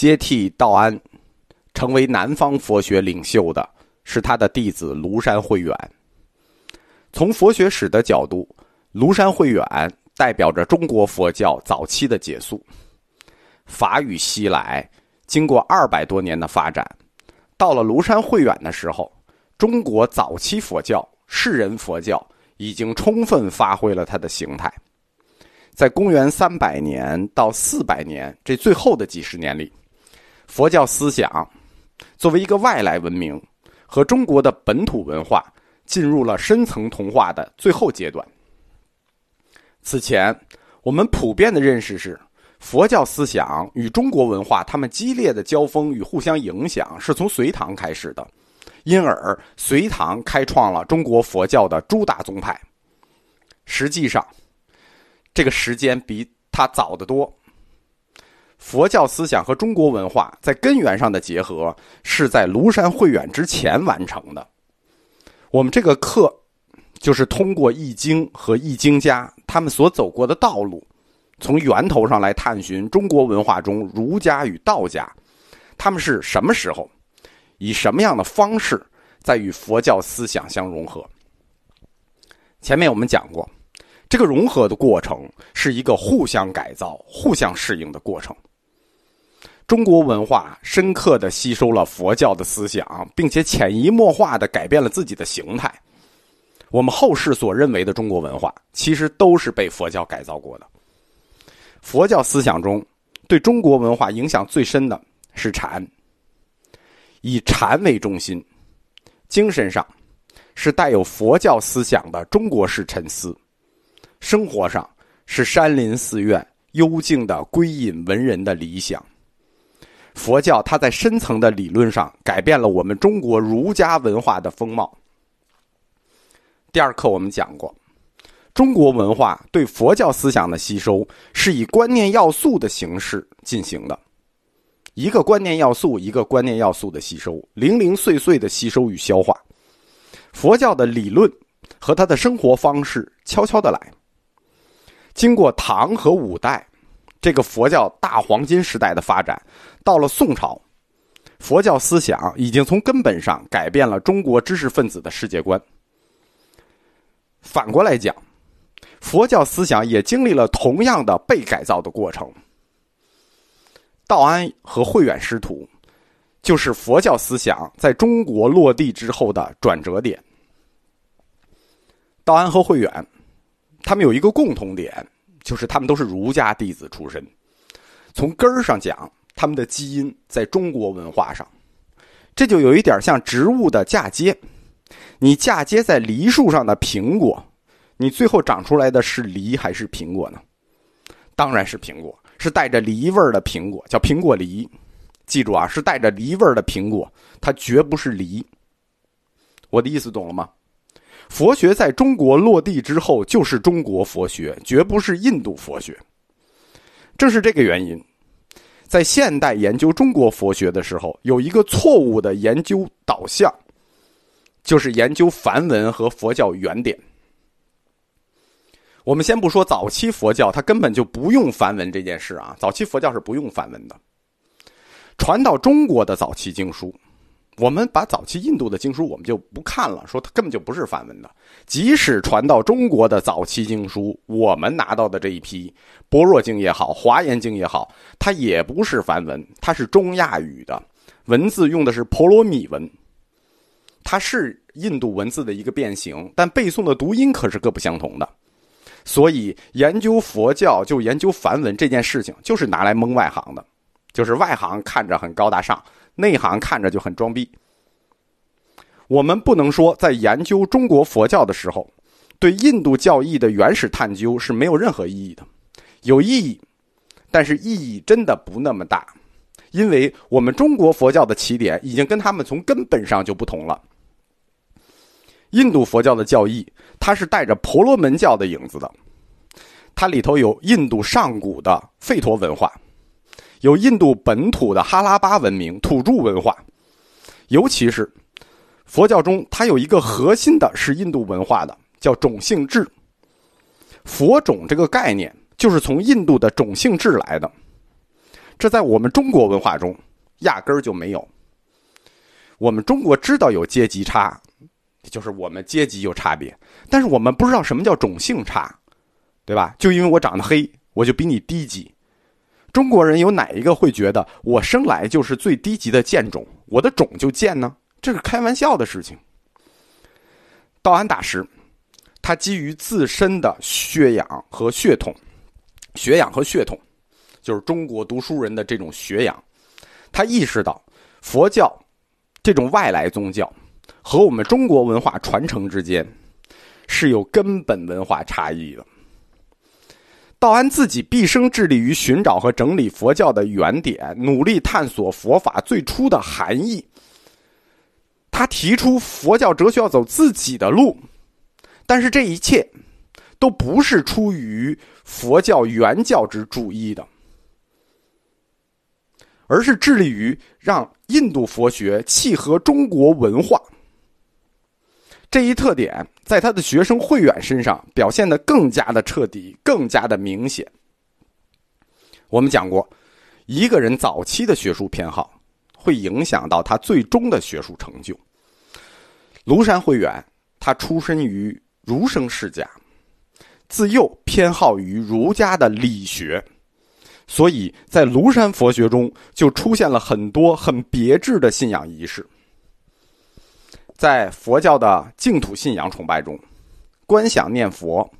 接替道安，成为南方佛学领袖的是他的弟子庐山慧远。从佛学史的角度，庐山慧远代表着中国佛教早期的结束。法语西来，经过二百多年的发展，到了庐山慧远的时候，中国早期佛教世人佛教已经充分发挥了它的形态。在公元三百年到四百年这最后的几十年里，佛教思想作为一个外来文明，和中国的本土文化进入了深层同化的最后阶段。此前，我们普遍的认识是，佛教思想与中国文化他们激烈的交锋与互相影响是从隋唐开始的，因而隋唐开创了中国佛教的诸大宗派。实际上，这个时间比他早得多。佛教思想和中国文化在根源上的结合是在庐山慧远之前完成的。我们这个课就是通过《易经》和易经家他们所走过的道路，从源头上来探寻中国文化中儒家与道家，他们是什么时候，以什么样的方式在与佛教思想相融合。前面我们讲过。这个融合的过程是一个互相改造、互相适应的过程。中国文化深刻的吸收了佛教的思想，并且潜移默化的改变了自己的形态。我们后世所认为的中国文化，其实都是被佛教改造过的。佛教思想中，对中国文化影响最深的是禅，以禅为中心，精神上是带有佛教思想的中国式沉思。生活上是山林寺院、幽静的归隐文人的理想。佛教它在深层的理论上改变了我们中国儒家文化的风貌。第二课我们讲过，中国文化对佛教思想的吸收是以观念要素的形式进行的，一个观念要素一个观念要素的吸收，零零碎碎的吸收与消化。佛教的理论和他的生活方式悄悄的来。经过唐和五代这个佛教大黄金时代的发展，到了宋朝，佛教思想已经从根本上改变了中国知识分子的世界观。反过来讲，佛教思想也经历了同样的被改造的过程。道安和慧远师徒，就是佛教思想在中国落地之后的转折点。道安和慧远。他们有一个共同点，就是他们都是儒家弟子出身。从根儿上讲，他们的基因在中国文化上，这就有一点像植物的嫁接。你嫁接在梨树上的苹果，你最后长出来的是梨还是苹果呢？当然是苹果，是带着梨味儿的苹果，叫苹果梨。记住啊，是带着梨味儿的苹果，它绝不是梨。我的意思懂了吗？佛学在中国落地之后，就是中国佛学，绝不是印度佛学。正是这个原因，在现代研究中国佛学的时候，有一个错误的研究导向，就是研究梵文和佛教原点。我们先不说早期佛教，它根本就不用梵文这件事啊，早期佛教是不用梵文的。传到中国的早期经书。我们把早期印度的经书我们就不看了，说它根本就不是梵文的。即使传到中国的早期经书，我们拿到的这一批《般若经》也好，《华严经》也好，它也不是梵文，它是中亚语的文字，用的是婆罗米文。它是印度文字的一个变形，但背诵的读音可是各不相同的。所以研究佛教就研究梵文这件事情，就是拿来蒙外行的，就是外行看着很高大上。内行看着就很装逼。我们不能说在研究中国佛教的时候，对印度教义的原始探究是没有任何意义的，有意义，但是意义真的不那么大，因为我们中国佛教的起点已经跟他们从根本上就不同了。印度佛教的教义，它是带着婆罗门教的影子的，它里头有印度上古的吠陀文化。有印度本土的哈拉巴文明、土著文化，尤其是佛教中，它有一个核心的是印度文化的，叫种姓制。佛种这个概念就是从印度的种姓制来的。这在我们中国文化中压根儿就没有。我们中国知道有阶级差，就是我们阶级有差别，但是我们不知道什么叫种姓差，对吧？就因为我长得黑，我就比你低级。中国人有哪一个会觉得我生来就是最低级的贱种，我的种就贱呢？这是开玩笑的事情。道安大师，他基于自身的血养和血统，血养和血统，就是中国读书人的这种血养，他意识到佛教。这种外来宗教和我们中国文化传承之间是有根本文化差异的。道安自己毕生致力于寻找和整理佛教的原点，努力探索佛法最初的含义。他提出佛教哲学要走自己的路，但是这一切都不是出于佛教原教旨主义的。而是致力于让印度佛学契合中国文化，这一特点在他的学生慧远身上表现的更加的彻底，更加的明显。我们讲过，一个人早期的学术偏好会影响到他最终的学术成就。庐山慧远，他出身于儒生世家，自幼偏好于儒家的理学。所以在庐山佛学中，就出现了很多很别致的信仰仪式。在佛教的净土信仰崇拜中，观想念佛、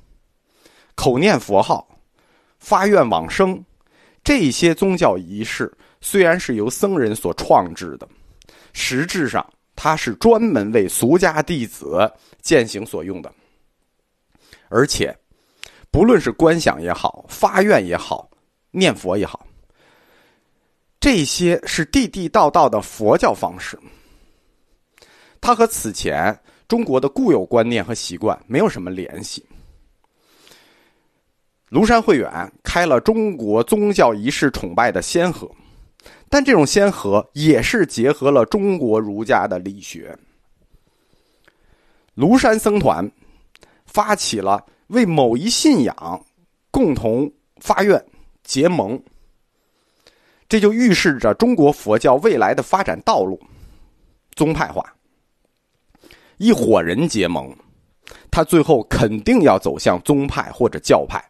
口念佛号、发愿往生，这些宗教仪式虽然是由僧人所创制的，实质上它是专门为俗家弟子践行所用的。而且，不论是观想也好，发愿也好。念佛也好，这些是地地道道的佛教方式。它和此前中国的固有观念和习惯没有什么联系。庐山慧远开了中国宗教仪式崇拜的先河，但这种先河也是结合了中国儒家的理学。庐山僧团发起了为某一信仰共同发愿。结盟，这就预示着中国佛教未来的发展道路。宗派化，一伙人结盟，他最后肯定要走向宗派或者教派。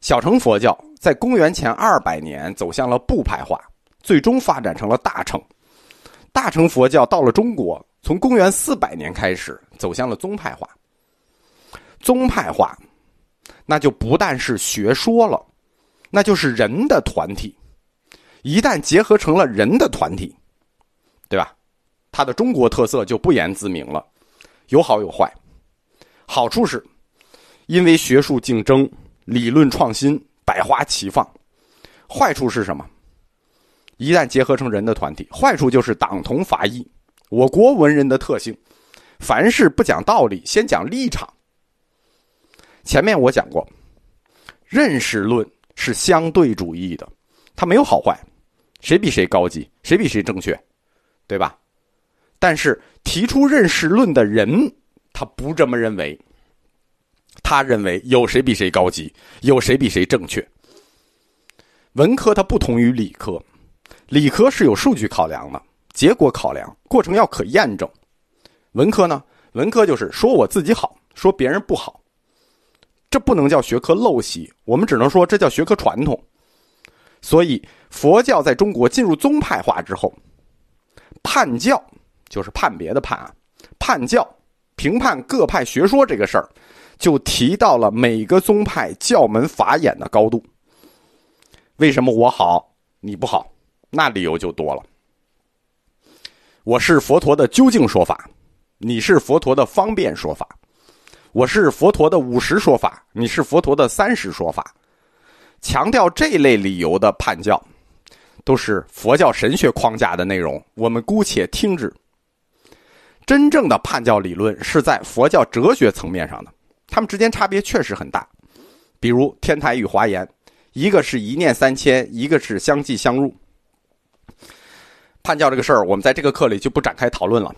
小乘佛教在公元前二百年走向了部派化，最终发展成了大乘。大乘佛教到了中国，从公元四百年开始走向了宗派化。宗派化，那就不但是学说了。那就是人的团体，一旦结合成了人的团体，它的中国特色就不言自明了，有好有坏。好处是，因为学术竞争、理论创新、百花齐放；坏处是什么？一旦结合成人的团体，坏处就是党同伐异。我国文人的特性，凡事不讲道理，先讲立场。前面我讲过，认识论。是相对主义的，它没有好坏，谁比谁高级，谁比谁正确，对吧？但是提出认识论的人，他不这么认为。他认为有谁比谁高级，有谁比谁正确。文科它不同于理科，理科是有数据考量的，结果考量，过程要可验证。文科呢，文科就是说我自己好，说别人不好。这不能叫学科陋习，我们只能说这叫学科传统。所以，佛教在中国进入宗派化之后，判教就是判别的判啊，判教评判各派学说这个事儿，就提到了每个宗派教门法眼的高度。为什么我好你不好？那理由就多了。我是佛陀的究竟说法，你是佛陀的方便说法。我是佛陀的五十说法，你是佛陀的三十说法，强调这类理由的判教，都是佛教神学框架的内容，我们姑且听之。真正的叛教理论是在佛教哲学层面上的，他们之间差别确实很大。比如天台与华严，一个是一念三千，一个是相继相入。叛教这个事儿，我们在这个课里就不展开讨论了。